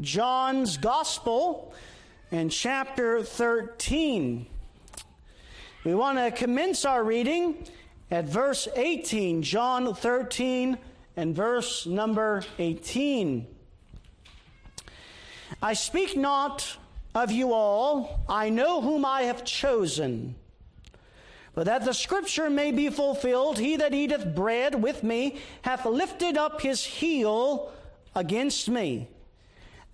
John's Gospel and chapter 13. We want to commence our reading at verse 18, John 13 and verse number 18. I speak not of you all, I know whom I have chosen. But that the scripture may be fulfilled, he that eateth bread with me hath lifted up his heel against me.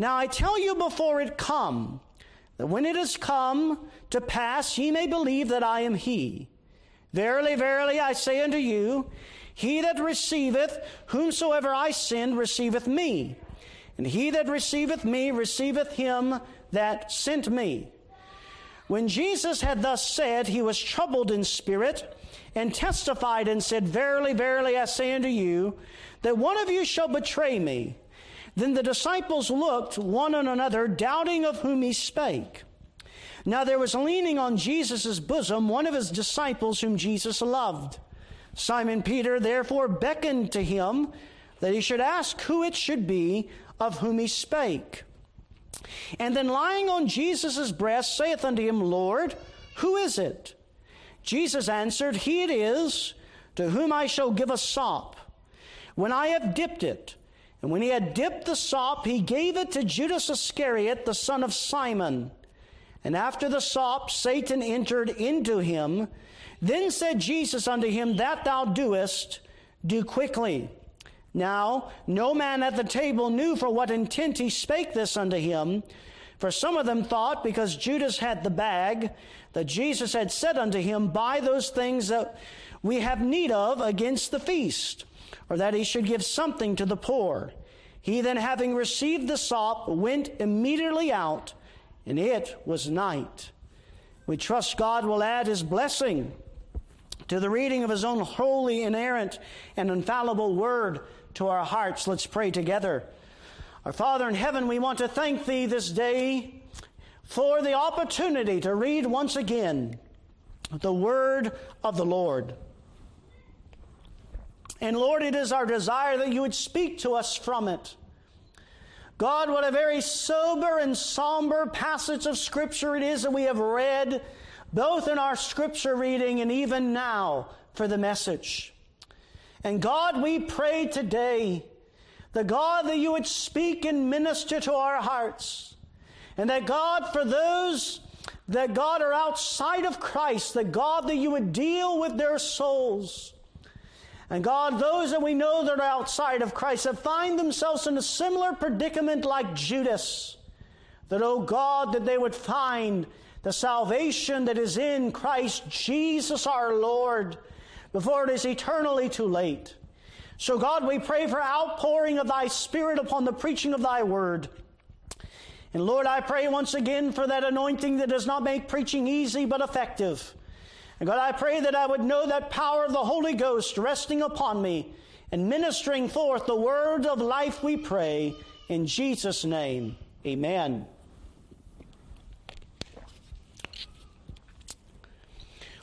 Now I tell you before it come, that when it is come to pass, ye may believe that I am he. Verily, verily, I say unto you, he that receiveth whomsoever I send receiveth me, and he that receiveth me receiveth him that sent me. When Jesus had thus said, he was troubled in spirit, and testified and said, Verily, verily, I say unto you, that one of you shall betray me. Then the disciples looked one on another, doubting of whom he spake. Now there was leaning on Jesus' bosom one of his disciples whom Jesus loved. Simon Peter therefore beckoned to him that he should ask who it should be of whom he spake. And then lying on Jesus' breast saith unto him, Lord, who is it? Jesus answered, He it is to whom I shall give a sop. When I have dipped it, and when he had dipped the sop, he gave it to Judas Iscariot, the son of Simon. And after the sop, Satan entered into him. Then said Jesus unto him, That thou doest, do quickly. Now, no man at the table knew for what intent he spake this unto him. For some of them thought, because Judas had the bag, that Jesus had said unto him, Buy those things that we have need of against the feast or that he should give something to the poor. He then, having received the sop, went immediately out, and it was night. We trust God will add his blessing to the reading of his own holy, inerrant, and infallible word to our hearts. Let's pray together. Our Father in heaven, we want to thank thee this day for the opportunity to read once again the word of the Lord. And Lord, it is our desire that you would speak to us from it. God, what a very sober and somber passage of Scripture it is that we have read, both in our Scripture reading and even now for the message. And God, we pray today, the God that you would speak and minister to our hearts. And that God, for those that God are outside of Christ, that God, that you would deal with their souls. And God, those that we know that are outside of Christ that find themselves in a similar predicament like Judas, that, oh God, that they would find the salvation that is in Christ Jesus our Lord before it is eternally too late. So, God, we pray for outpouring of thy Spirit upon the preaching of thy word. And Lord, I pray once again for that anointing that does not make preaching easy but effective. And God, I pray that I would know that power of the Holy Ghost resting upon me and ministering forth the word of life, we pray. In Jesus' name, amen.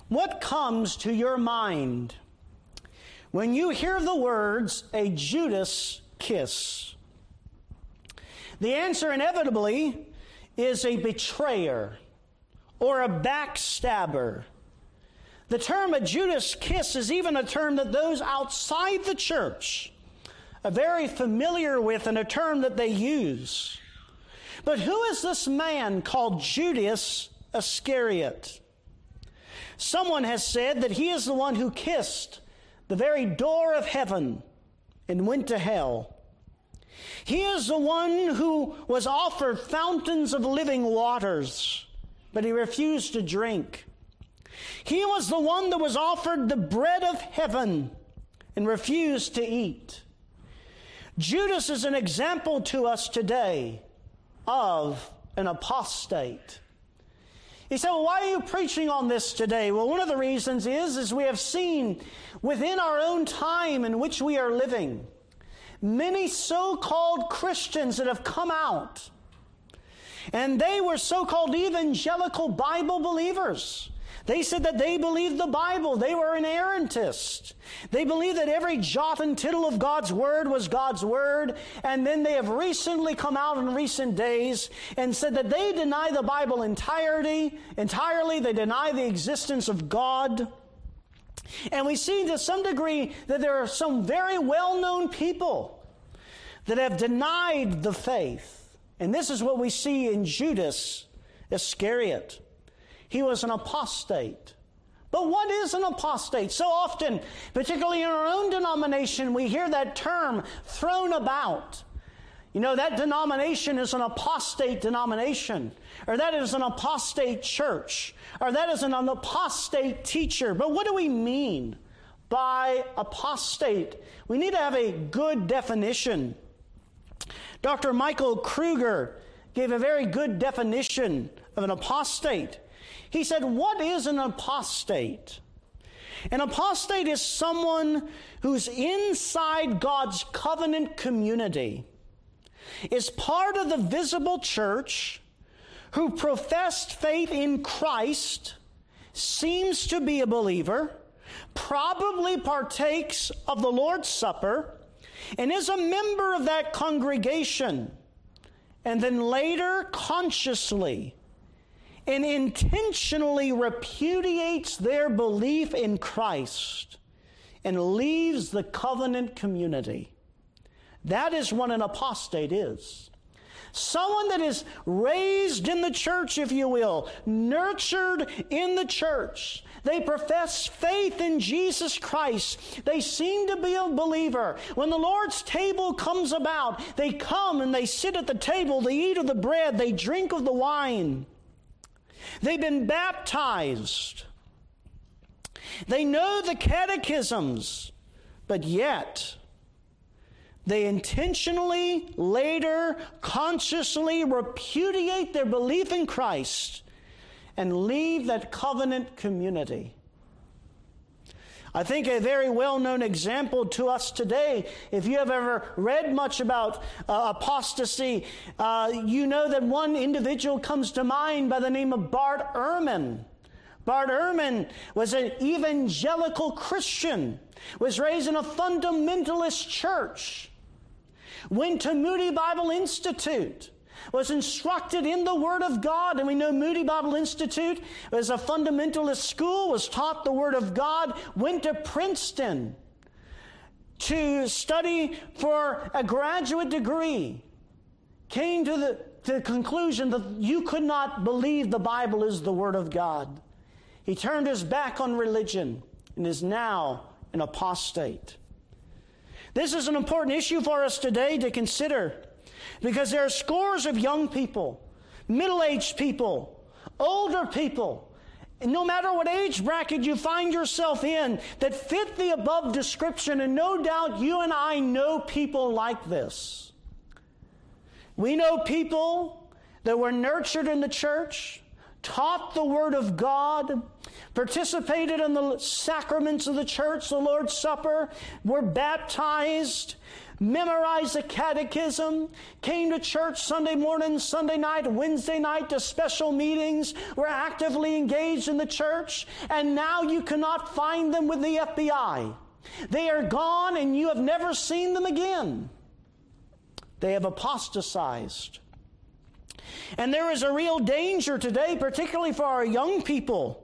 What comes to your mind when you hear the words, a Judas kiss? The answer inevitably is a betrayer or a backstabber the term a Judas kiss is even a term that those outside the church are very familiar with and a term that they use. But who is this man called Judas Iscariot? Someone has said that he is the one who kissed the very door of heaven and went to hell. He is the one who was offered fountains of living waters, but he refused to drink. He was the one that was offered the bread of heaven and refused to eat. Judas is an example to us today of an apostate. He said, well, why are you preaching on this today? Well, one of the reasons is, is we have seen within our own time in which we are living, many so-called Christians that have come out. And they were so-called evangelical Bible believers. They said that they believed the Bible. They were inerrantists. They believed that every jot and tittle of God's Word was God's Word. And then they have recently come out in recent days and said that they deny the Bible entirety, entirely. They deny the existence of God. And we see to some degree that there are some very well known people that have denied the faith. And this is what we see in Judas Iscariot. He was an apostate. But what is an apostate? So often, particularly in our own denomination, we hear that term thrown about. You know, that denomination is an apostate denomination, or that is an apostate church, or that is an apostate teacher. But what do we mean by apostate? We need to have a good definition. Dr. Michael Kruger gave a very good definition of an apostate. He said, What is an apostate? An apostate is someone who's inside God's covenant community, is part of the visible church, who professed faith in Christ, seems to be a believer, probably partakes of the Lord's Supper, and is a member of that congregation, and then later consciously and intentionally repudiates their belief in Christ and leaves the covenant community. That is what an apostate is. Someone that is raised in the church, if you will, nurtured in the church. They profess faith in Jesus Christ. They seem to be a believer. When the Lord's table comes about, they come and they sit at the table, they eat of the bread, they drink of the wine. They've been baptized. They know the catechisms, but yet they intentionally, later, consciously repudiate their belief in Christ and leave that covenant community. I think a very well known example to us today, if you have ever read much about uh, apostasy, uh, you know that one individual comes to mind by the name of Bart Ehrman. Bart Ehrman was an evangelical Christian, was raised in a fundamentalist church, went to Moody Bible Institute was instructed in the Word of God. And we know Moody Bible Institute was a fundamentalist school, was taught the Word of God, went to Princeton to study for a graduate degree, came to the, to the conclusion that you could not believe the Bible is the Word of God. He turned his back on religion and is now an apostate. This is an important issue for us today to consider. Because there are scores of young people, middle aged people, older people, and no matter what age bracket you find yourself in that fit the above description, and no doubt you and I know people like this. We know people that were nurtured in the church, taught the Word of God, participated in the sacraments of the church, the Lord's Supper, were baptized, memorized the catechism, came to church Sunday morning, Sunday night, Wednesday night to special meetings, were actively engaged in the church, and now you cannot find them with the FBI. They are gone and you have never seen them again. They have apostatized. And there is a real danger today, particularly for our young people,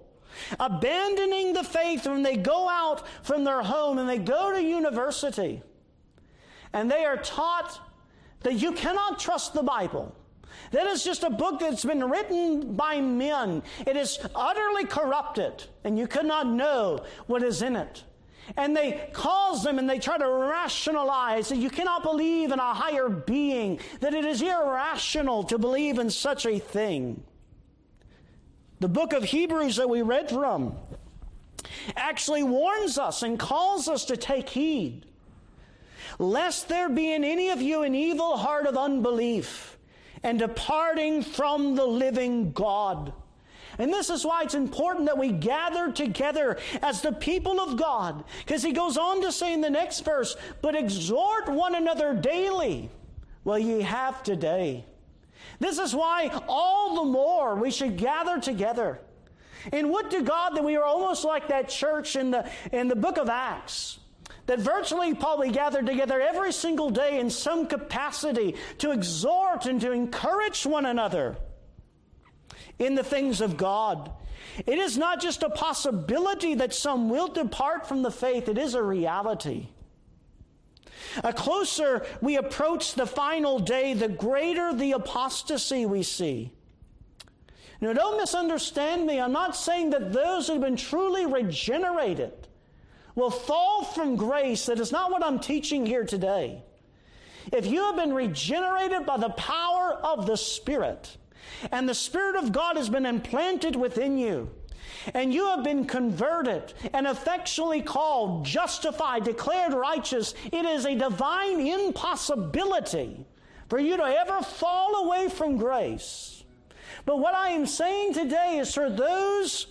abandoning the faith when they go out from their home and they go to university and they are taught that you cannot trust the Bible. That is just a book that's been written by men. It is utterly corrupted, and you cannot know what is in it. And they cause them and they try to rationalize that you cannot believe in a higher being, that it is irrational to believe in such a thing. The book of Hebrews that we read from actually warns us and calls us to take heed lest there be in any of you an evil heart of unbelief and departing from the living God. And this is why it's important that we gather together as the people of God. Because he goes on to say in the next verse, but exhort one another daily. Well, ye have today. This is why all the more we should gather together. And would to God that we are almost like that church in the, in the book of Acts that virtually probably gathered together every single day in some capacity to exhort and to encourage one another in the things of God. It is not just a possibility that some will depart from the faith, it is a reality. A closer we approach the final day, the greater the apostasy we see. Now, don't misunderstand me. I'm not saying that those who have been truly regenerated will fall from grace. That is not what I'm teaching here today. If you have been regenerated by the power of the Spirit, and the Spirit of God has been implanted within you, and you have been converted and effectually called, justified, declared righteous, it is a divine impossibility for you to ever fall away from grace. But what I am saying today is for those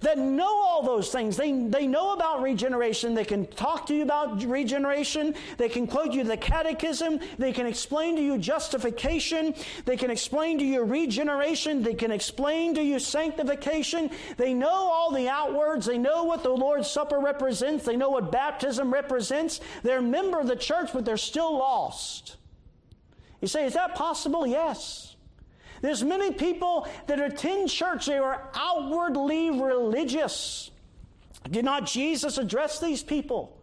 that know all those things. They, they know about regeneration. They can talk to you about regeneration. They can quote you the catechism. They can explain to you justification. They can explain to you regeneration. They can explain to you sanctification. They know all the outwards. They know what the Lord's Supper represents. They know what baptism represents. They're a member of the church, but they're still lost. You say, is that possible? Yes. There's many people that attend church, they are outwardly religious. Did not Jesus address these people?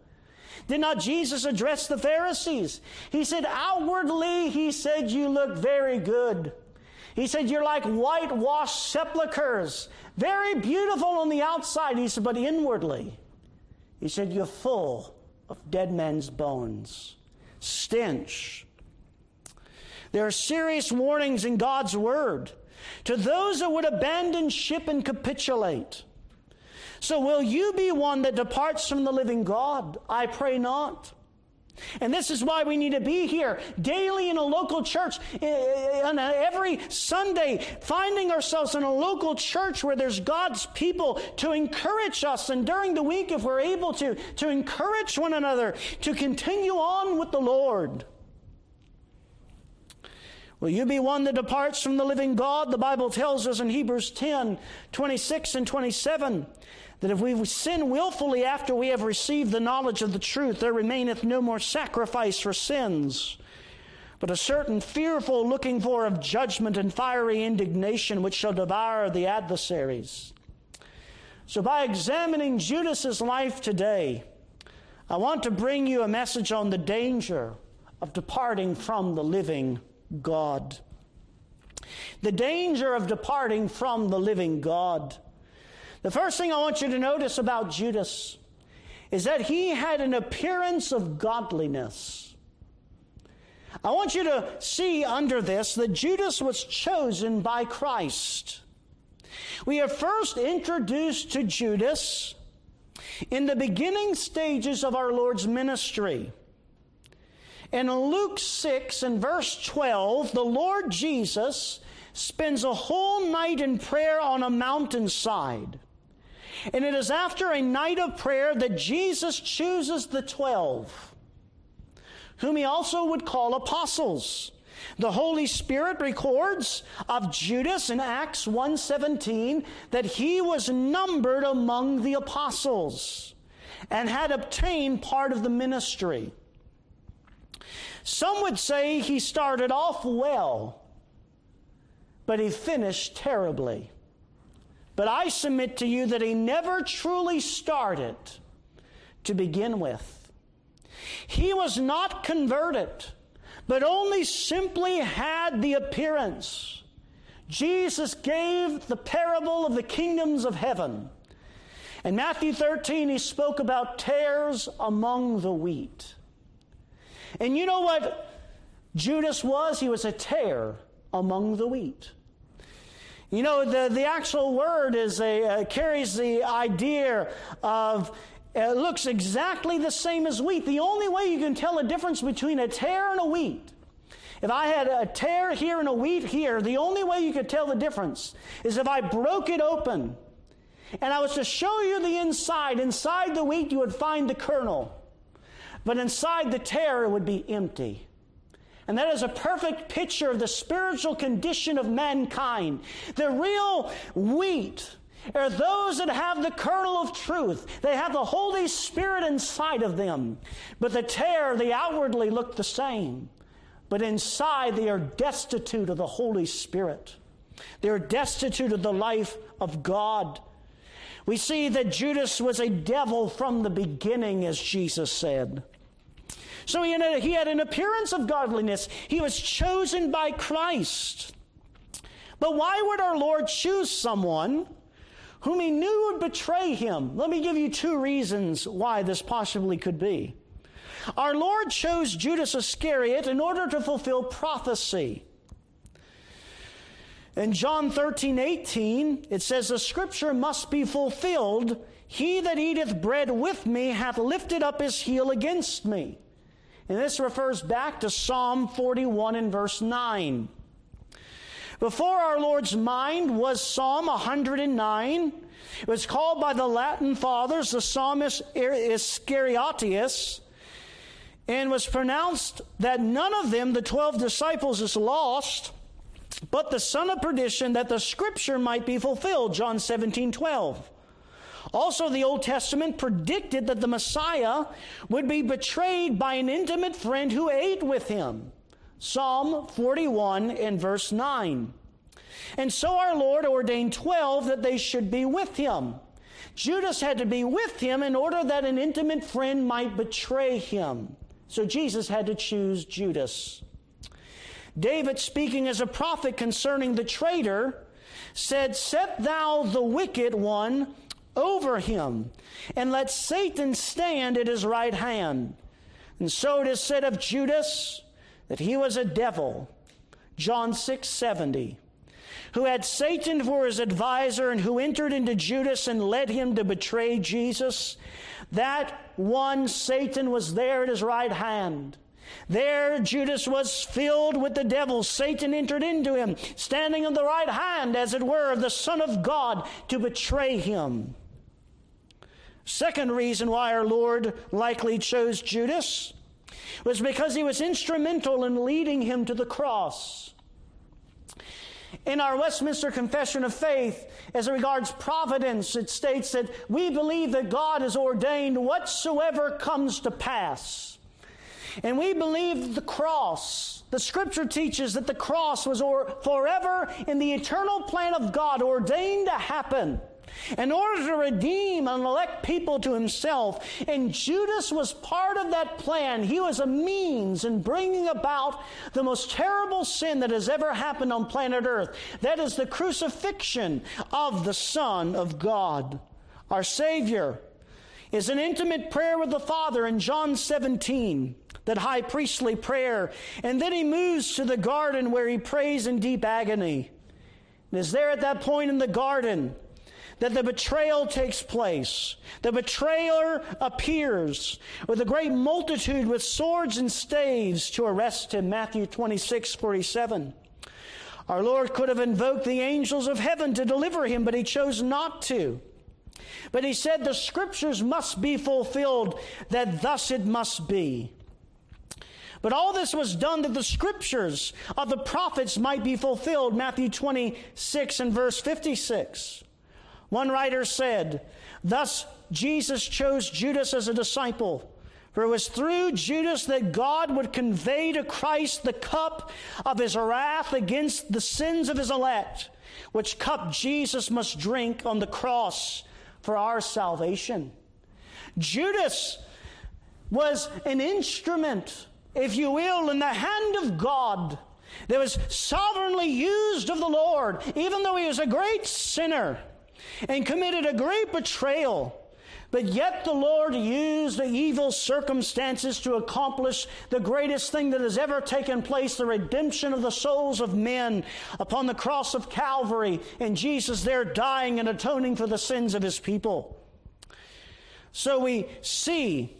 Did not Jesus address the Pharisees? He said, outwardly, he said, you look very good. He said, you're like whitewashed sepulchres, very beautiful on the outside. He said, but inwardly, he said, you're full of dead men's bones, stench, there are serious warnings in God's Word to those that would abandon ship and capitulate. So, will you be one that departs from the living God? I pray not. And this is why we need to be here daily in a local church, eh, eh, and every Sunday, finding ourselves in a local church where there's God's people to encourage us. And during the week, if we're able to, to encourage one another to continue on with the Lord. Will you be one that departs from the living God? The Bible tells us in Hebrews 10 26 and 27 that if we sin willfully after we have received the knowledge of the truth, there remaineth no more sacrifice for sins, but a certain fearful looking for of judgment and fiery indignation which shall devour the adversaries. So, by examining Judas's life today, I want to bring you a message on the danger of departing from the living God. The danger of departing from the living God. The first thing I want you to notice about Judas is that he had an appearance of godliness. I want you to see under this that Judas was chosen by Christ. We are first introduced to Judas in the beginning stages of our Lord's ministry. In Luke 6 and verse 12, the Lord Jesus spends a whole night in prayer on a mountainside. And it is after a night of prayer that Jesus chooses the 12, whom he also would call apostles. The Holy Spirit records of Judas in Acts 1:17 that he was numbered among the apostles and had obtained part of the ministry. Some would say he started off well, but he finished terribly. But I submit to you that he never truly started to begin with. He was not converted, but only simply had the appearance. Jesus gave the parable of the kingdoms of heaven. In Matthew 13, he spoke about tares among the wheat. And you know what Judas was? He was a tare among the wheat. You know, the, the actual word is a, uh, carries the idea of it looks exactly the same as wheat. The only way you can tell a difference between a tare and a wheat, if I had a tare here and a wheat here, the only way you could tell the difference is if I broke it open and I was to show you the inside. Inside the wheat, you would find the kernel but inside the tare would be empty. And that is a perfect picture of the spiritual condition of mankind. The real wheat are those that have the kernel of truth. They have the Holy Spirit inside of them. But the tare, they outwardly look the same. But inside, they are destitute of the Holy Spirit. They are destitute of the life of God. We see that Judas was a devil from the beginning, as Jesus said. So he had, he had an appearance of godliness. He was chosen by Christ. But why would our Lord choose someone whom he knew would betray him? Let me give you two reasons why this possibly could be. Our Lord chose Judas Iscariot in order to fulfill prophecy. In John 13, 18, it says, The scripture must be fulfilled. He that eateth bread with me hath lifted up his heel against me. And this refers back to Psalm 41 and verse 9. Before our Lord's mind was Psalm 109. It was called by the Latin fathers the Psalmus Iscarioticus and was pronounced that none of them, the 12 disciples, is lost, but the son of perdition, that the scripture might be fulfilled. John 17, 12. Also, the Old Testament predicted that the Messiah would be betrayed by an intimate friend who ate with him. Psalm 41 and verse 9. And so our Lord ordained 12 that they should be with him. Judas had to be with him in order that an intimate friend might betray him. So Jesus had to choose Judas. David, speaking as a prophet concerning the traitor, said, Set thou the wicked one over him, and let Satan stand at his right hand. And so it is said of Judas, that he was a devil, John 6 70, who had Satan for his advisor and who entered into Judas and led him to betray Jesus. That one Satan was there at his right hand. There, Judas was filled with the devil. Satan entered into him, standing on the right hand, as it were, of the Son of God to betray him. Second reason why our Lord likely chose Judas was because he was instrumental in leading him to the cross. In our Westminster Confession of Faith, as regards providence, it states that we believe that God has ordained whatsoever comes to pass. And we believe the cross. The scripture teaches that the cross was or, forever in the eternal plan of God ordained to happen in order to redeem and elect people to himself. And Judas was part of that plan. He was a means in bringing about the most terrible sin that has ever happened on planet Earth. That is the crucifixion of the Son of God. Our Savior is an intimate prayer with the Father in John 17 that high priestly prayer. And then he moves to the garden where he prays in deep agony. And is there at that point in the garden that the betrayal takes place. The betrayer appears with a great multitude with swords and staves to arrest him. Matthew 26, 47. Our Lord could have invoked the angels of heaven to deliver him, but he chose not to. But he said, The scriptures must be fulfilled, that thus it must be. But all this was done that the scriptures of the prophets might be fulfilled. Matthew 26 and verse 56. One writer said, Thus Jesus chose Judas as a disciple. For it was through Judas that God would convey to Christ the cup of his wrath against the sins of his elect, which cup Jesus must drink on the cross for our salvation. Judas was an instrument, if you will, in the hand of God that was sovereignly used of the Lord, even though he was a great sinner and committed a great betrayal. But yet the Lord used the evil circumstances to accomplish the greatest thing that has ever taken place the redemption of the souls of men upon the cross of Calvary, and Jesus there dying and atoning for the sins of his people. So we see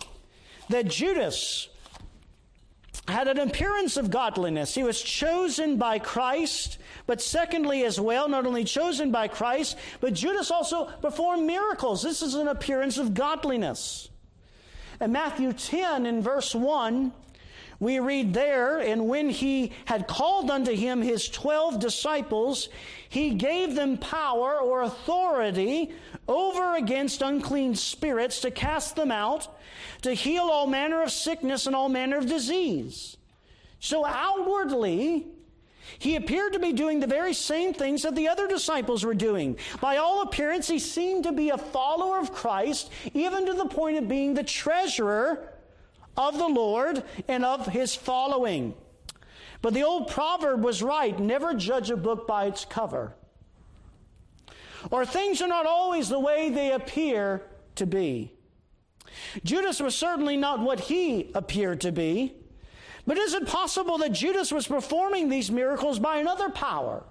that Judas had an appearance of godliness. He was chosen by Christ, but secondly, as well, not only chosen by Christ, but Judas also performed miracles. This is an appearance of godliness. In Matthew 10, in verse 1, we read there, and when he had called unto him his twelve disciples, he gave them power or authority over against unclean spirits to cast them out, to heal all manner of sickness and all manner of disease. So outwardly, he appeared to be doing the very same things that the other disciples were doing. By all appearance, he seemed to be a follower of Christ, even to the point of being the treasurer of the Lord and of his following. But the old proverb was right never judge a book by its cover. Or things are not always the way they appear to be. Judas was certainly not what he appeared to be. But is it possible that Judas was performing these miracles by another power?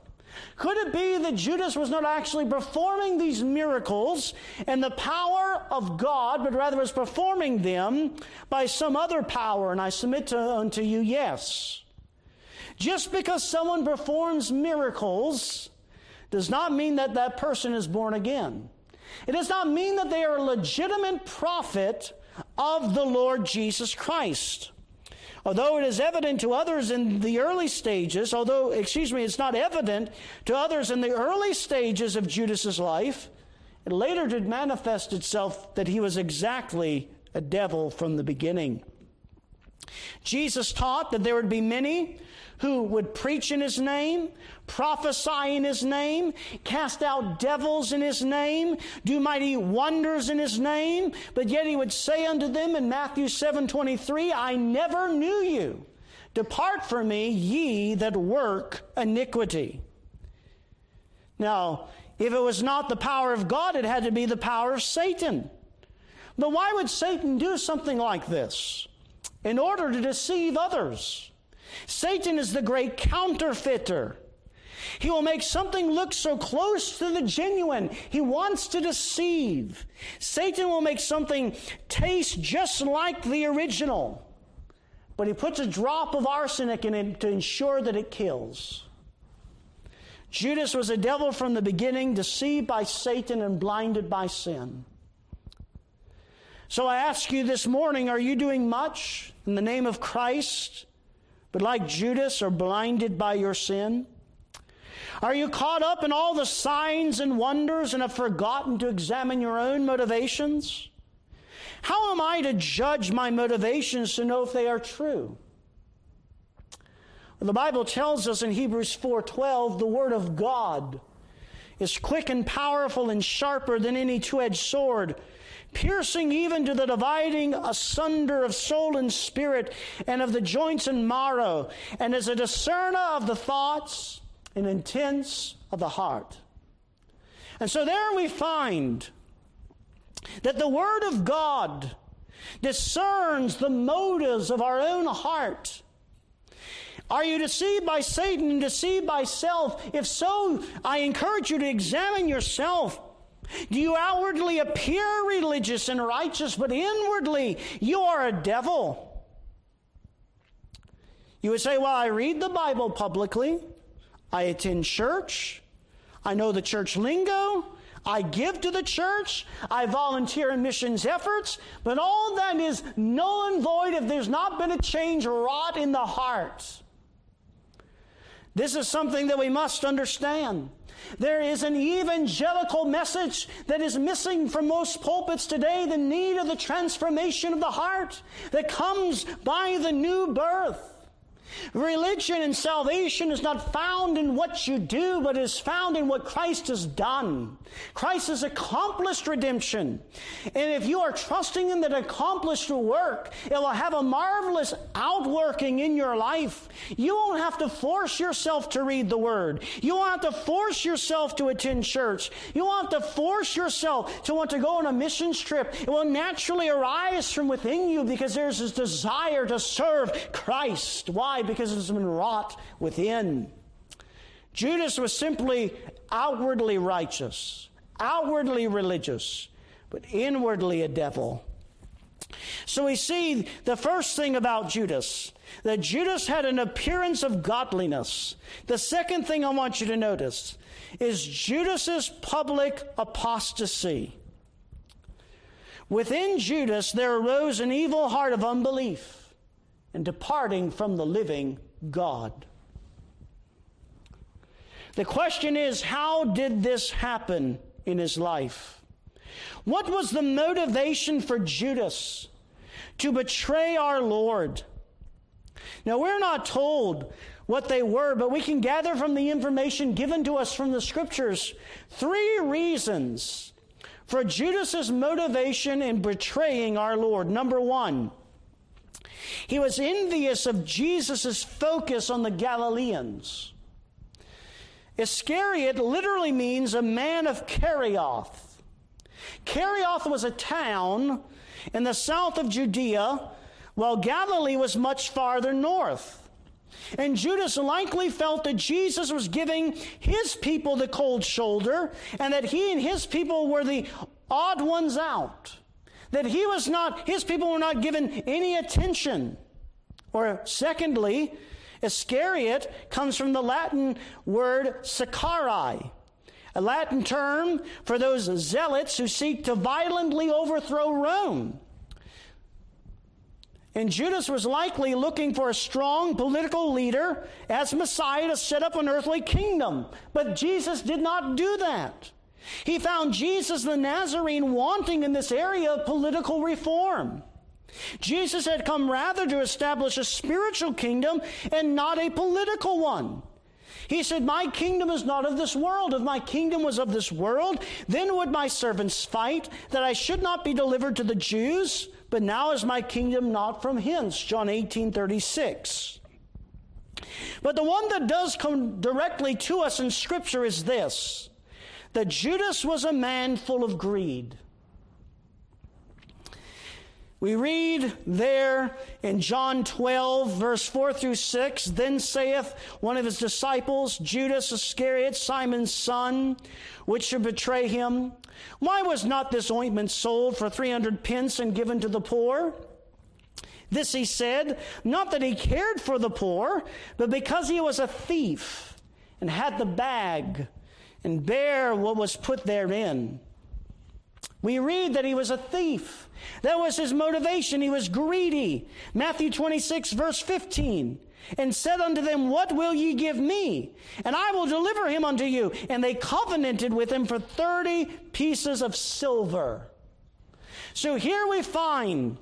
Could it be that Judas was not actually performing these miracles and the power of God, but rather was performing them by some other power? And I submit to, unto you, yes. Just because someone performs miracles does not mean that that person is born again. It does not mean that they are a legitimate prophet of the Lord Jesus Christ. Although it is evident to others in the early stages, although, excuse me, it's not evident to others in the early stages of Judas's life, it later did manifest itself that he was exactly a devil from the beginning. Jesus taught that there would be many who would preach in his name, prophesy in his name, cast out devils in his name, do mighty wonders in his name, but yet he would say unto them in Matthew 7:23, I never knew you. Depart from me, ye that work iniquity. Now, if it was not the power of God, it had to be the power of Satan. But why would Satan do something like this? In order to deceive others. Satan is the great counterfeiter. He will make something look so close to the genuine. He wants to deceive. Satan will make something taste just like the original, but he puts a drop of arsenic in it to ensure that it kills. Judas was a devil from the beginning, deceived by Satan and blinded by sin. So I ask you this morning are you doing much in the name of Christ, but like Judas are blinded by your sin? Are you caught up in all the signs and wonders and have forgotten to examine your own motivations? How am I to judge my motivations to know if they are true? Well, the Bible tells us in Hebrews 4:12 the word of God is quick and powerful and sharper than any two-edged sword piercing even to the dividing asunder of soul and spirit and of the joints and marrow, and is a discerner of the thoughts and intents of the heart. And so there we find that the Word of God discerns the motives of our own heart. Are you deceived by Satan and deceived by self? If so, I encourage you to examine yourself. Do you outwardly appear religious and righteous, but inwardly you are a devil? You would say, Well, I read the Bible publicly. I attend church. I know the church lingo. I give to the church. I volunteer in missions efforts. But all that is null and void if there's not been a change wrought in the heart. This is something that we must understand. There is an evangelical message that is missing from most pulpits today the need of the transformation of the heart that comes by the new birth. Religion and salvation is not found in what you do, but is found in what Christ has done. Christ has accomplished redemption. And if you are trusting in that accomplished work, it will have a marvelous outworking in your life. You won't have to force yourself to read the Word. You won't have to force yourself to attend church. You won't have to force yourself to want to go on a missions trip. It will naturally arise from within you because there's this desire to serve Christ. Why? Because it has been wrought within. Judas was simply outwardly righteous, outwardly religious, but inwardly a devil. So we see the first thing about Judas that Judas had an appearance of godliness. The second thing I want you to notice is Judas's public apostasy. Within Judas there arose an evil heart of unbelief and departing from the living God. The question is how did this happen in his life? What was the motivation for Judas to betray our Lord? Now, we're not told what they were, but we can gather from the information given to us from the scriptures three reasons for Judas's motivation in betraying our Lord. Number one, he was envious of Jesus' focus on the Galileans. Iscariot literally means a man of Kerioth. Kerioth was a town in the south of Judea, while Galilee was much farther north. And Judas likely felt that Jesus was giving his people the cold shoulder and that he and his people were the odd ones out. That he was not, his people were not given any attention. Or secondly, Iscariot comes from the Latin word sicari, a Latin term for those zealots who seek to violently overthrow Rome. And Judas was likely looking for a strong political leader as Messiah to set up an earthly kingdom. But Jesus did not do that. He found Jesus the Nazarene wanting in this area of political reform. Jesus had come rather to establish a spiritual kingdom and not a political one. He said, My kingdom is not of this world. If my kingdom was of this world, then would my servants fight, that I should not be delivered to the Jews. But now is my kingdom not from hence. John 18 36. But the one that does come directly to us in Scripture is this that Judas was a man full of greed. We read there in John 12, verse 4 through 6 Then saith one of his disciples, Judas Iscariot, Simon's son, which should betray him, Why was not this ointment sold for 300 pence and given to the poor? This he said, not that he cared for the poor, but because he was a thief and had the bag and bear what was put therein. We read that he was a thief. That was his motivation. He was greedy. Matthew 26, verse 15. And said unto them, What will ye give me? And I will deliver him unto you. And they covenanted with him for 30 pieces of silver. So here we find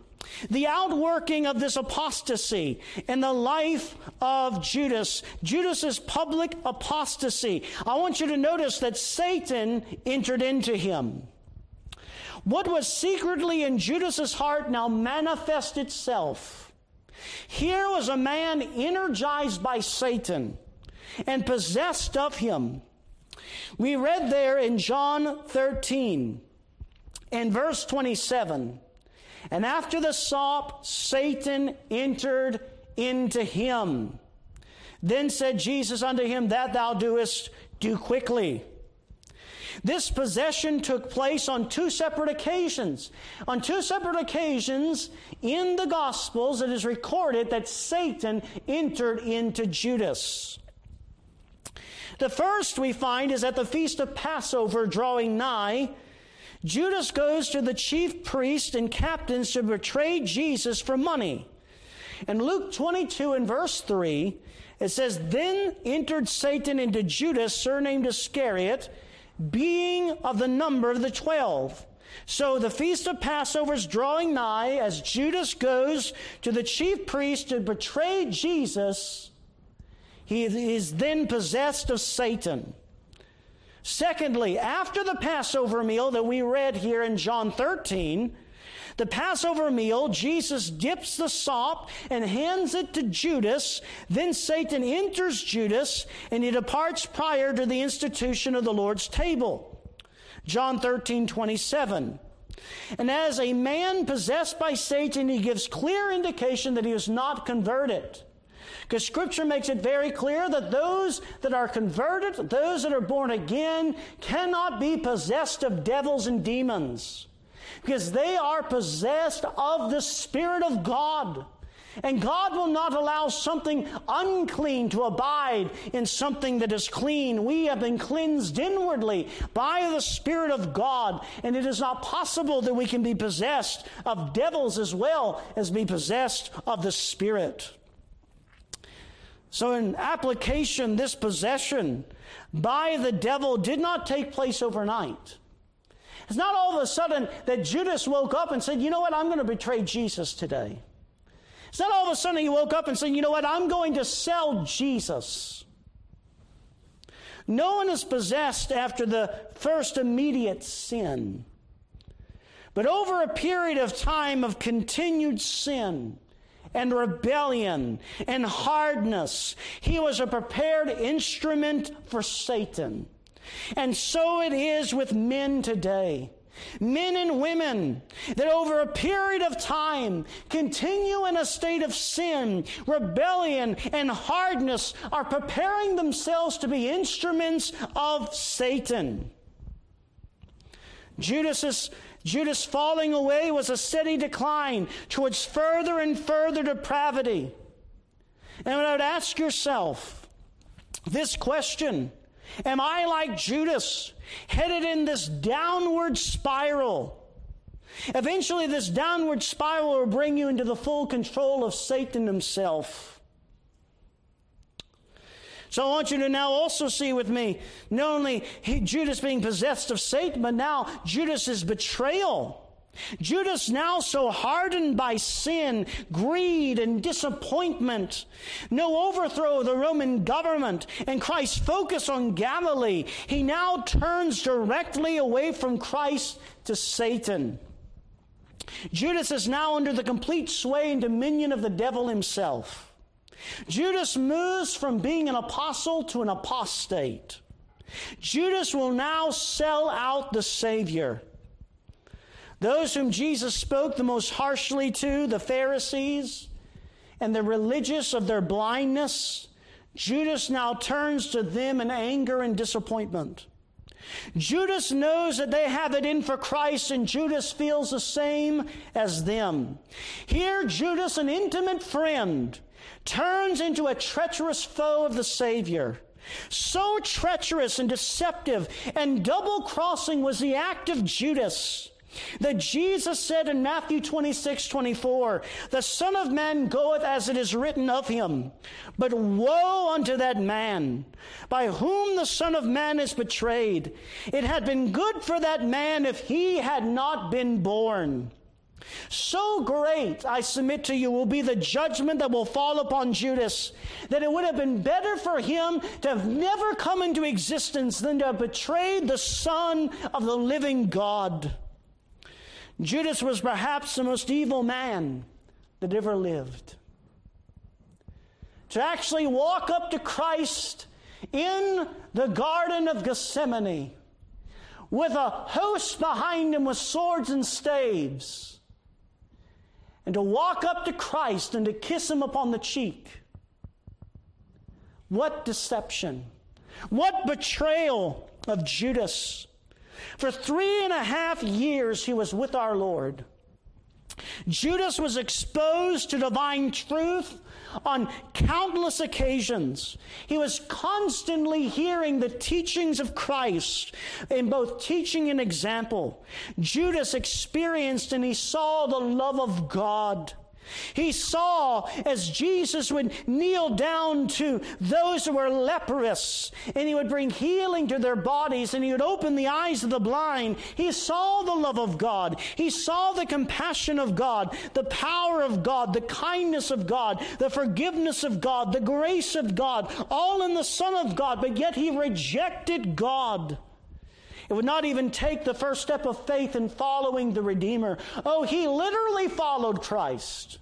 the outworking of this apostasy in the life of Judas, Judas's public apostasy. I want you to notice that Satan entered into him. What was secretly in Judas's heart now manifest itself. Here was a man energized by Satan and possessed of him. We read there in John 13 in verse 27 and after the sop, Satan entered into him. Then said Jesus unto him, That thou doest, do quickly. This possession took place on two separate occasions. On two separate occasions in the Gospels, it is recorded that Satan entered into Judas. The first we find is at the feast of Passover drawing nigh. Judas goes to the chief priests and captains to betray Jesus for money. In Luke 22 and verse 3, it says, Then entered Satan into Judas, surnamed Iscariot, being of the number of the twelve. So the feast of Passover is drawing nigh as Judas goes to the chief priest to betray Jesus. He is then possessed of Satan. Secondly, after the Passover meal that we read here in John 13, the Passover meal, Jesus dips the sop and hands it to Judas. Then Satan enters Judas and he departs prior to the institution of the Lord's table. John 13, 27. And as a man possessed by Satan, he gives clear indication that he is not converted. Because Scripture makes it very clear that those that are converted, those that are born again, cannot be possessed of devils and demons. Because they are possessed of the Spirit of God. And God will not allow something unclean to abide in something that is clean. We have been cleansed inwardly by the Spirit of God, and it is not possible that we can be possessed of devils as well as be possessed of the Spirit. So, in application, this possession by the devil did not take place overnight. It's not all of a sudden that Judas woke up and said, You know what, I'm going to betray Jesus today. It's not all of a sudden he woke up and said, You know what? I'm going to sell Jesus. No one is possessed after the first immediate sin. But over a period of time of continued sin and rebellion and hardness, he was a prepared instrument for Satan. And so it is with men today men and women that over a period of time continue in a state of sin, rebellion, and hardness are preparing themselves to be instruments of Satan. Judas's Judas falling away was a steady decline towards further and further depravity. And I would ask yourself this question Am I like Judas, headed in this downward spiral? Eventually, this downward spiral will bring you into the full control of Satan himself. So I want you to now also see with me not only Judas being possessed of Satan, but now Judas's betrayal. Judas, now so hardened by sin, greed, and disappointment, no overthrow of the Roman government, and Christ's focus on Galilee, he now turns directly away from Christ to Satan. Judas is now under the complete sway and dominion of the devil himself. Judas moves from being an apostle to an apostate. Judas will now sell out the Savior. Those whom Jesus spoke the most harshly to, the Pharisees, and the religious of their blindness, Judas now turns to them in anger and disappointment. Judas knows that they have it in for Christ, and Judas feels the same as them. Here, Judas, an intimate friend, turns into a treacherous foe of the Savior. So treacherous and deceptive and double crossing was the act of Judas that Jesus said in Matthew 26, 24, The Son of Man goeth as it is written of him. But woe unto that man by whom the Son of Man is betrayed. It had been good for that man if he had not been born. So great, I submit to you, will be the judgment that will fall upon Judas, that it would have been better for him to have never come into existence than to have betrayed the Son of the living God. Judas was perhaps the most evil man that ever lived. To actually walk up to Christ in the Garden of Gethsemane with a host behind him with swords and staves, and to walk up to Christ and to kiss him upon the cheek. What deception! What betrayal of Judas! For three and a half years, he was with our Lord. Judas was exposed to divine truth on countless occasions. He was constantly hearing the teachings of Christ in both teaching and example. Judas experienced and he saw the love of God. He saw as Jesus would kneel down to those who were leprous and he would bring healing to their bodies and he would open the eyes of the blind. He saw the love of God. He saw the compassion of God, the power of God, the kindness of God, the forgiveness of God, the grace of God, all in the Son of God, but yet he rejected God. It would not even take the first step of faith in following the Redeemer. Oh, he literally followed Christ,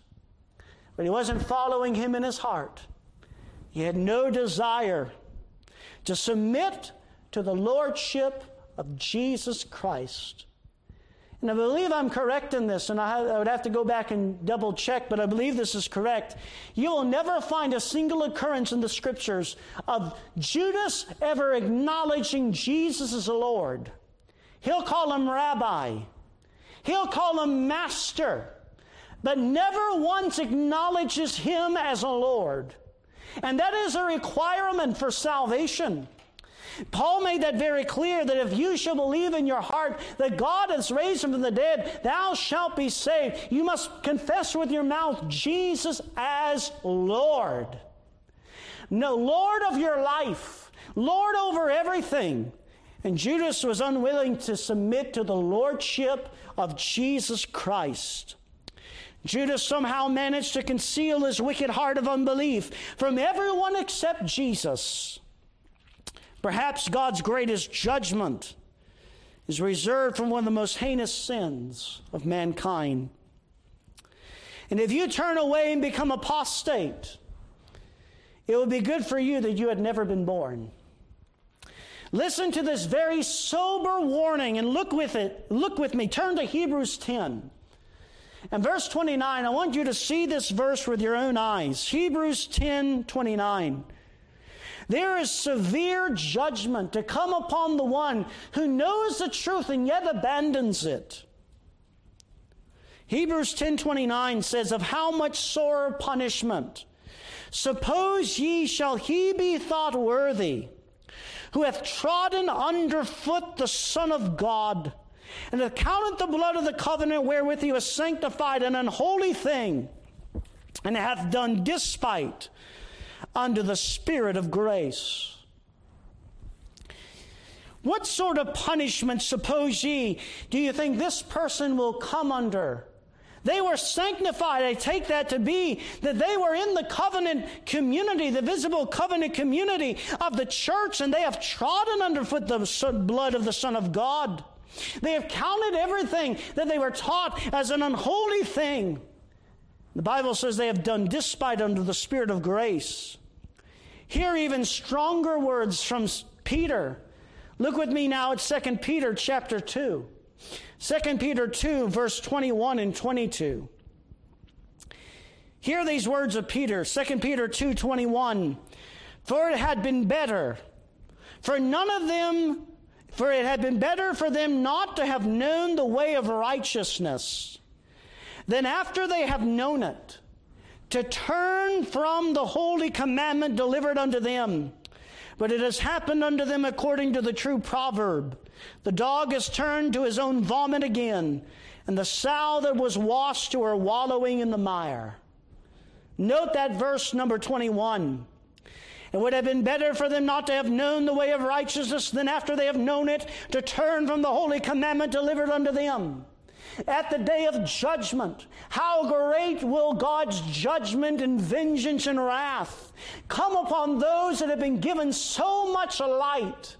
but he wasn't following him in his heart. He had no desire to submit to the lordship of Jesus Christ. And I believe I'm correct in this, and I, would have to go back and double check, but I believe this is correct. You will never find a single occurrence in the scriptures of Judas ever acknowledging Jesus as a Lord. He'll call him rabbi, he'll call him master. but never once acknowledges Him as a Lord. And that is a requirement for salvation. Paul made that very clear that if you shall believe in your heart that God has raised him from the dead, thou shalt be saved. You must confess with your mouth Jesus as Lord. No, Lord of your life, Lord over everything. And Judas was unwilling to submit to the lordship of Jesus Christ. Judas somehow managed to conceal his wicked heart of unbelief from everyone except Jesus. Perhaps God's greatest judgment is reserved for one of the most heinous sins of mankind. And if you turn away and become apostate, it would be good for you that you had never been born. Listen to this very sober warning and look with it. Look with me. Turn to Hebrews 10. And verse 29, I want you to see this verse with your own eyes. Hebrews 10 29. There is severe judgment to come upon the one who knows the truth and yet abandons it. Hebrews 10:29 says of how much sore punishment suppose ye shall he be thought worthy who hath trodden under foot the son of God and hath counted the blood of the covenant wherewith he was sanctified an unholy thing and hath done despite unto the Spirit of grace. What sort of punishment, suppose ye, do you think this person will come under? They were sanctified. I take that to be that they were in the covenant community, the visible covenant community of the church, and they have trodden underfoot the blood of the Son of God. They have counted everything that they were taught as an unholy thing. The Bible says they have done despite unto the Spirit of grace. Hear even stronger words from Peter. Look with me now at 2 Peter chapter 2. 2 Peter 2, verse 21 and 22. Hear these words of Peter, 2 Peter 2 21. For it had been better for none of them, for it had been better for them not to have known the way of righteousness than after they have known it to turn from the holy commandment delivered unto them. But it has happened unto them according to the true proverb The dog is turned to his own vomit again, and the sow that was washed to her wallowing in the mire. Note that verse number 21. It would have been better for them not to have known the way of righteousness than after they have known it to turn from the holy commandment delivered unto them at the day of judgment. How great will God's judgment and vengeance and wrath come upon those that have been given so much light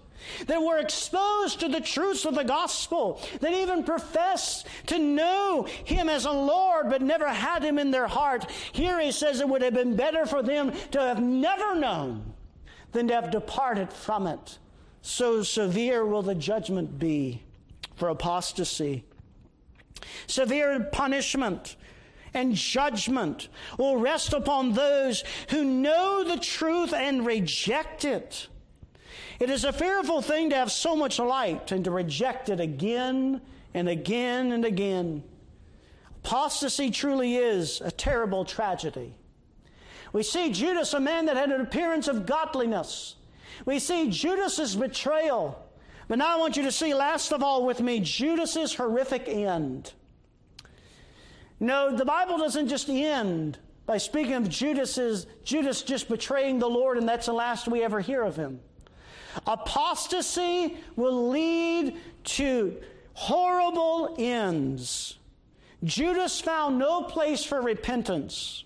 that were exposed to the truths of the gospel, that even profess to know him as a Lord but never had him in their heart. Here he says it would have been better for them to have never known than to have departed from it. So severe will the judgment be for apostasy. Severe punishment and judgment will rest upon those who know the truth and reject it. It is a fearful thing to have so much light and to reject it again and again and again. Apostasy truly is a terrible tragedy. We see Judas, a man that had an appearance of godliness. We see Judas's betrayal. But now I want you to see, last of all, with me, Judas's horrific end. No, the Bible doesn't just end by speaking of Judas's, Judas just betraying the Lord, and that's the last we ever hear of him. Apostasy will lead to horrible ends. Judas found no place for repentance.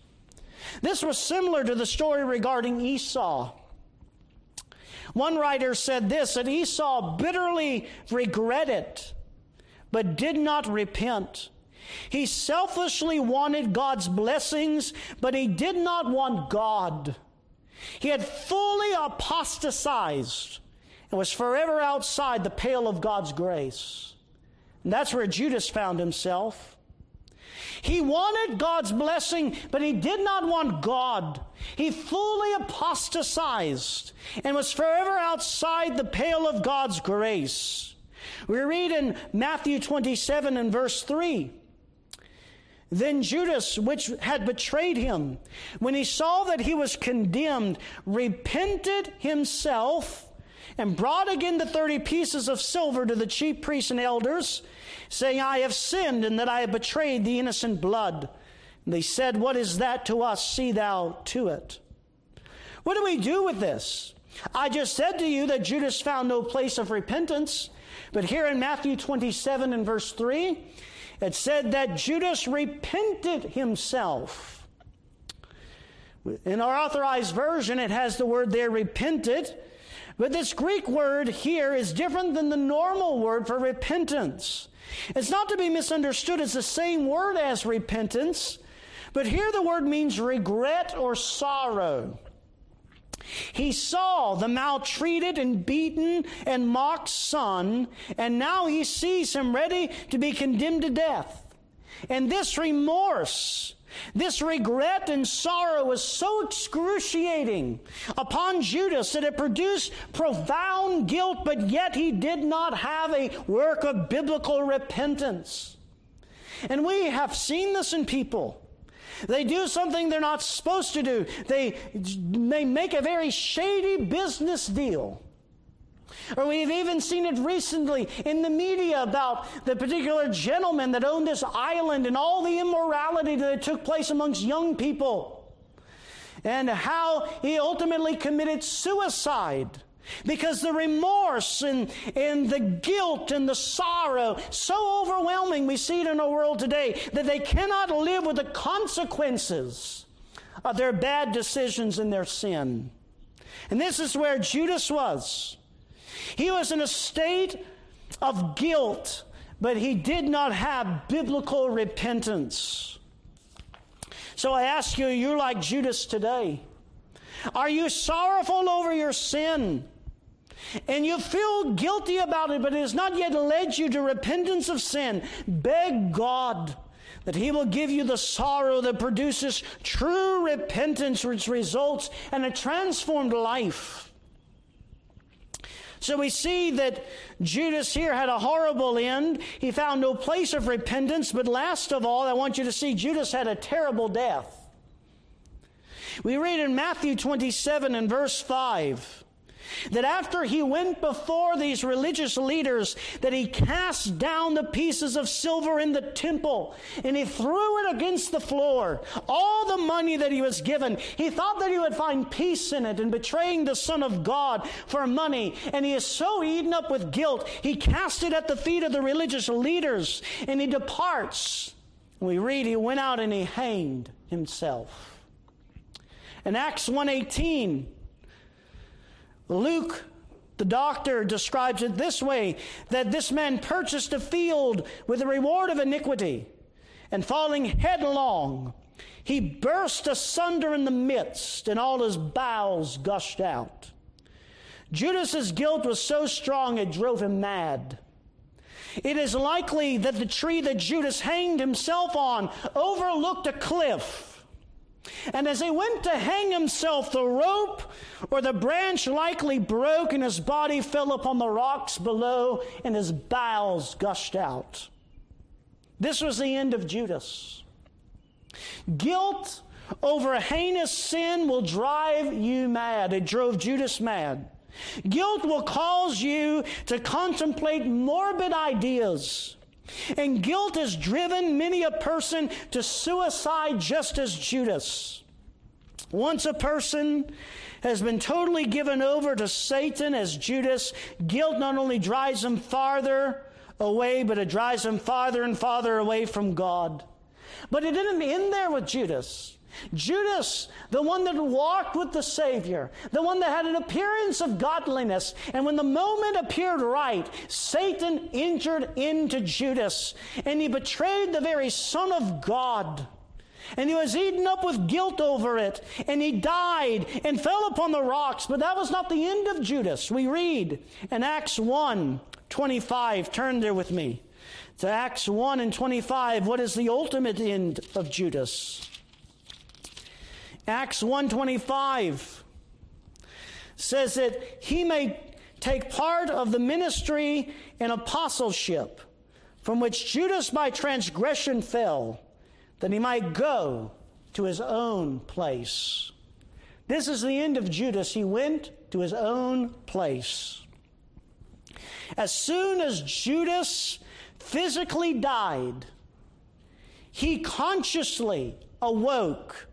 This was similar to the story regarding Esau. One writer said this that Esau bitterly regretted, but did not repent. He selfishly wanted God's blessings, but he did not want God. He had fully apostatized and was forever outside the pale of God's grace. And that's where Judas found himself. He wanted God's blessing, but he did not want God. He fully apostatized and was forever outside the pale of God's grace. We read in Matthew 27 and verse 3 Then Judas, which had betrayed him, when he saw that he was condemned, repented himself and brought again the thirty pieces of silver to the chief priests and elders, saying, I have sinned and that I have betrayed the innocent blood. And they said, What is that to us? See thou to it. What do we do with this? I just said to you that Judas found no place of repentance. But here in Matthew 27 and verse 3, it said that Judas repented himself. In our authorized version, it has the word there repented. But this Greek word here is different than the normal word for repentance. It's not to be misunderstood, it's the same word as repentance, but here the word means regret or sorrow. He saw the maltreated and beaten and mocked son, and now he sees him ready to be condemned to death. And this remorse, this regret and sorrow was so excruciating upon Judas that it produced profound guilt, but yet he did not have a work of biblical repentance. And we have seen this in people. They do something they're not supposed to do. They, they make a very shady business deal. Or we've even seen it recently in the media about the particular gentleman that owned this island and all the immorality that took place amongst young people. And how he ultimately committed suicide. Because the remorse and, and the guilt and the sorrow, so overwhelming, we see it in our world today, that they cannot live with the consequences of their bad decisions and their sin. And this is where Judas was. He was in a state of guilt, but he did not have biblical repentance. So I ask you, you're like Judas today. Are you sorrowful over your sin? and you feel guilty about it, but it has not yet led you to repentance of sin, beg God that He will give you the sorrow that produces true repentance, which results in a transformed life. So we see that Judas here had a horrible end. He found no place of repentance, but last of all, I want you to see Judas had a terrible death. We read in Matthew 27 and verse 5 that after he went before these religious leaders, that he cast down the pieces of silver in the temple and he threw it against the floor. All the money that he was given, he thought that he would find peace in it and betraying the Son of God for money. And he is so eaten up with guilt, he cast it at the feet of the religious leaders and he departs. We read he went out and he hanged himself. In Acts 118, Luke, the doctor, describes it this way that this man purchased a field with the reward of iniquity, and falling headlong, he burst asunder in the midst, and all his bowels gushed out. Judas's guilt was so strong it drove him mad. It is likely that the tree that Judas hanged himself on overlooked a cliff and as he went to hang himself, the rope or the branch likely broke, and his body fell upon the rocks below, and his bowels gushed out. This was the end of Judas. Guilt over heinous sin will drive you mad. It drove Judas mad. Guilt will cause you to contemplate morbid ideas and guilt has driven many a person to suicide just as Judas. Once a person has been totally given over to Satan as Judas, guilt not only drives him farther away, but it drives him farther and farther away from God. But it didn't end there with Judas. Judas, the one that walked with the Savior, the one that had an appearance of godliness, and when the moment appeared right, Satan entered into Judas and he betrayed the very Son of God. And he was eaten up with guilt over it, and he died and fell upon the rocks. But that was not the end of Judas. We read in Acts 1 25, turn there with me. To Acts 1 and 25, what is the ultimate end of Judas? Acts 125 says that he may take part of the ministry and apostleship from which Judas by transgression fell, that he might go to his own place. This is the end of Judas. He went to his own place. As soon as Judas physically died, he consciously awoke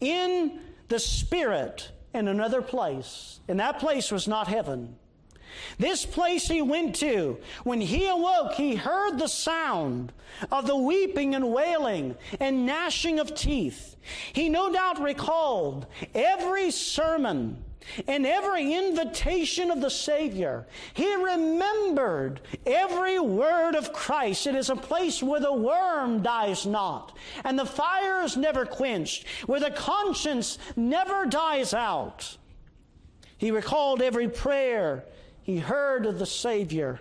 in the spirit in another place. And that place was not heaven. This place he went to, when he awoke, he heard the sound of the weeping and wailing and gnashing of teeth. He no doubt recalled every sermon and every invitation of the Savior. He remembered every word of Christ. It is a place where the worm dies not, and the fire is never quenched, where the conscience never dies out. He recalled every prayer he heard of the Savior.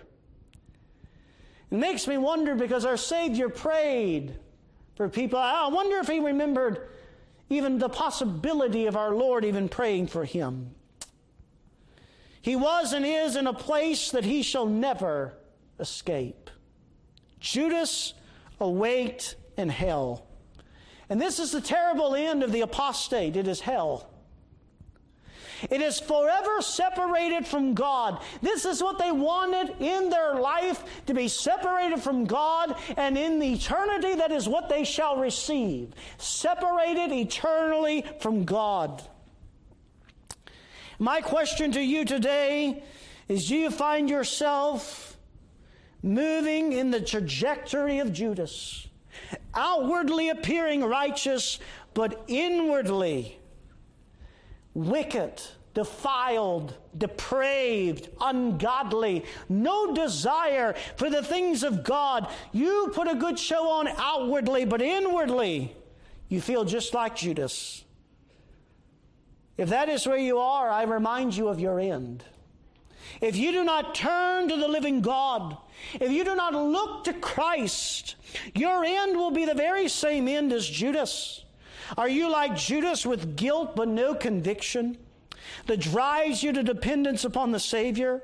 It makes me wonder because our Savior prayed for people. I wonder if he remembered even the possibility of our Lord even praying for him. He was and is in a place that he shall never escape. Judas await in hell. And this is the terrible end of the apostate. It is hell. It is forever separated from God. This is what they wanted in their life to be separated from God, and in the eternity, that is what they shall receive. Separated eternally from God. My question to you today is do you find yourself moving in the trajectory of Judas? Outwardly appearing righteous, but inwardly wicked, defiled, depraved, ungodly, no desire for the things of God. You put a good show on outwardly, but inwardly, you feel just like Judas. If that is where you are, I remind you of your end. If you do not turn to the living God, if you do not look to Christ, your end will be the very same end as Judas. Are you like Judas with guilt but no conviction that drives you to dependence upon the Savior?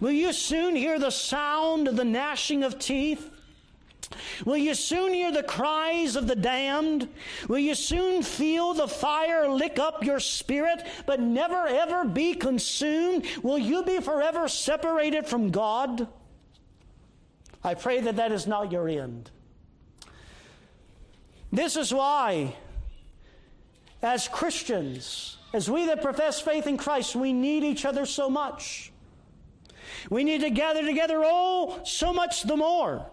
Will you soon hear the sound of the gnashing of teeth? Will you soon hear the cries of the damned? Will you soon feel the fire lick up your spirit, but never ever be consumed? Will you be forever separated from God? I pray that that is not your end. This is why as Christians, as we that profess faith in Christ, we need each other so much. We need to gather together, oh, so much the more.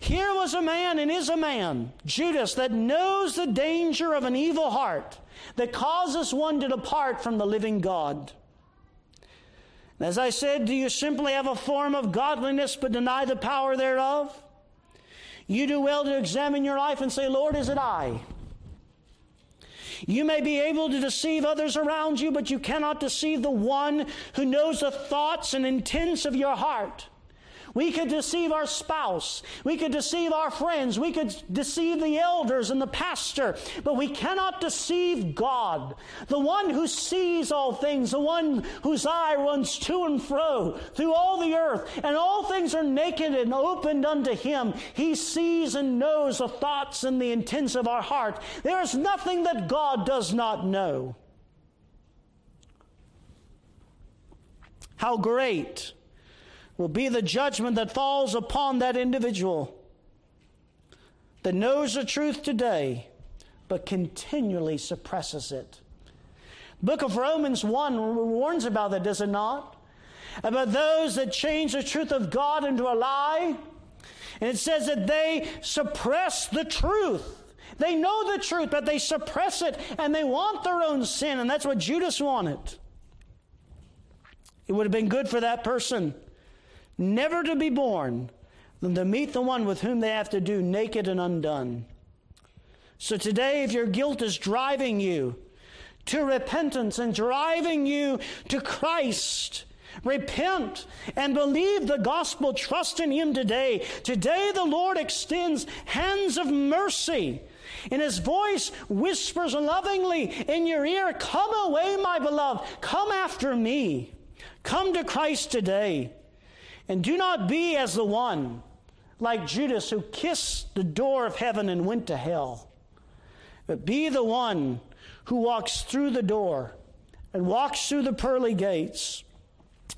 Here was a man and is a man, Judas, that knows the danger of an evil heart that causes one to depart from the living God. As I said, do you simply have a form of godliness but deny the power thereof? You do well to examine your life and say, Lord, is it I? You may be able to deceive others around you, but you cannot deceive the one who knows the thoughts and intents of your heart. We could deceive our spouse. We could deceive our friends. We could deceive the elders and the pastor. But we cannot deceive God, the one who sees all things, the one whose eye runs to and fro through all the earth, and all things are naked and opened unto him. He sees and knows the thoughts and the intents of our heart. There is nothing that God does not know. How great will be the judgment that falls upon that individual that knows the truth today but continually suppresses it. Book of Romans 1 warns about that, does it not? About those that change the truth of God into a lie. And it says that they suppress the truth. They know the truth, but they suppress it and they want their own sin. And that's what Judas wanted. It would have been good for that person never to be born than to meet the one with whom they have to do naked and undone. So today, if your guilt is driving you to repentance and driving you to Christ, repent and believe the gospel. Trust in Him today. Today, the Lord extends hands of mercy. And his voice whispers lovingly in your ear, Come away, my beloved. Come after me. Come to Christ today. And do not be as the one like Judas who kissed the door of heaven and went to hell. But be the one who walks through the door and walks through the pearly gates,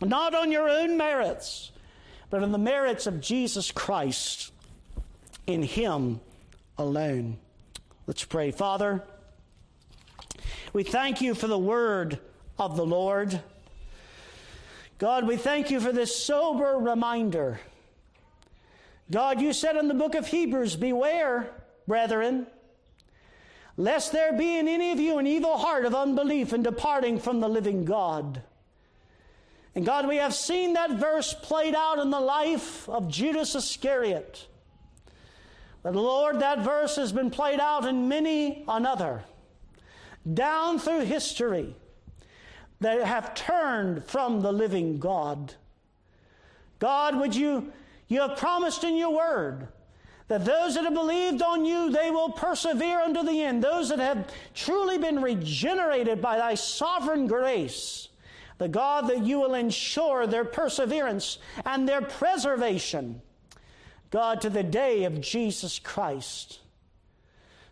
not on your own merits, but on the merits of Jesus Christ in Him alone. Let's pray. Father, we thank you for the word of the Lord. God, we thank you for this sober reminder. God, you said in the book of Hebrews, Beware, brethren, lest there be in any of you an evil heart of unbelief in departing from the living God. And God, we have seen that verse played out in the life of Judas Iscariot. But Lord, that verse has been played out in many another, down through history, that have turned from the living God. God, would you, you have promised in your word that those that have believed on you, they will persevere unto the end. Those that have truly been regenerated by thy sovereign grace, the God that you will ensure their perseverance and their preservation, God, to the day of Jesus Christ.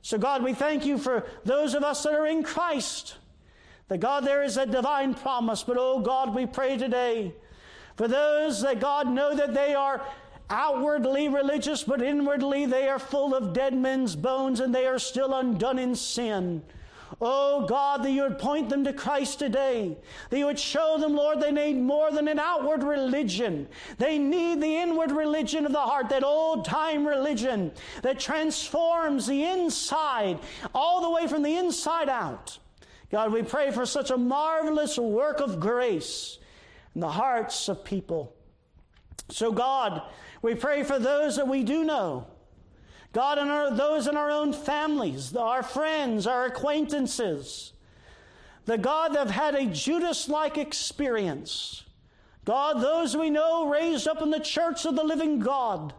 So, God, we thank you for those of us that are in Christ. That God, there is a divine promise, but oh God, we pray today for those that God know that they are outwardly religious, but inwardly they are full of dead men's bones and they are still undone in sin. Oh God, that you would point them to Christ today. That you would show them, Lord, they need more than an outward religion. They need the inward religion of the heart, that old time religion that transforms the inside, all the way from the inside out. God, we pray for such a marvelous work of grace in the hearts of people. So, God, we pray for those that we do know. God, and our, those in our own families, our friends, our acquaintances. The God that have had a Judas like experience. God, those we know raised up in the church of the living God.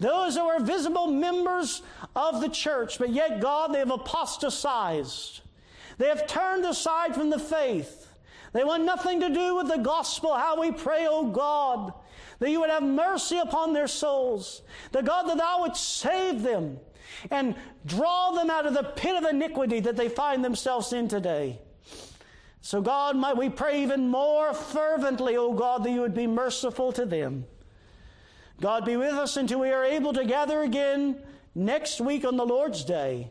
Those who are visible members of the church, but yet, God, they have apostatized. They have turned aside from the faith. They want nothing to do with the gospel. How we pray, O oh God, that you would have mercy upon their souls, the God that thou would save them and draw them out of the pit of iniquity that they find themselves in today. So, God, might we pray even more fervently, O God, that you would be merciful to them. God, be with us until we are able to gather again next week on the Lord's Day.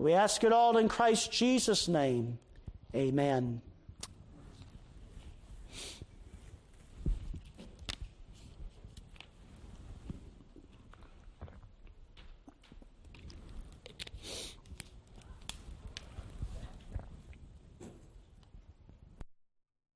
We ask it all in Christ Jesus' name. Amen.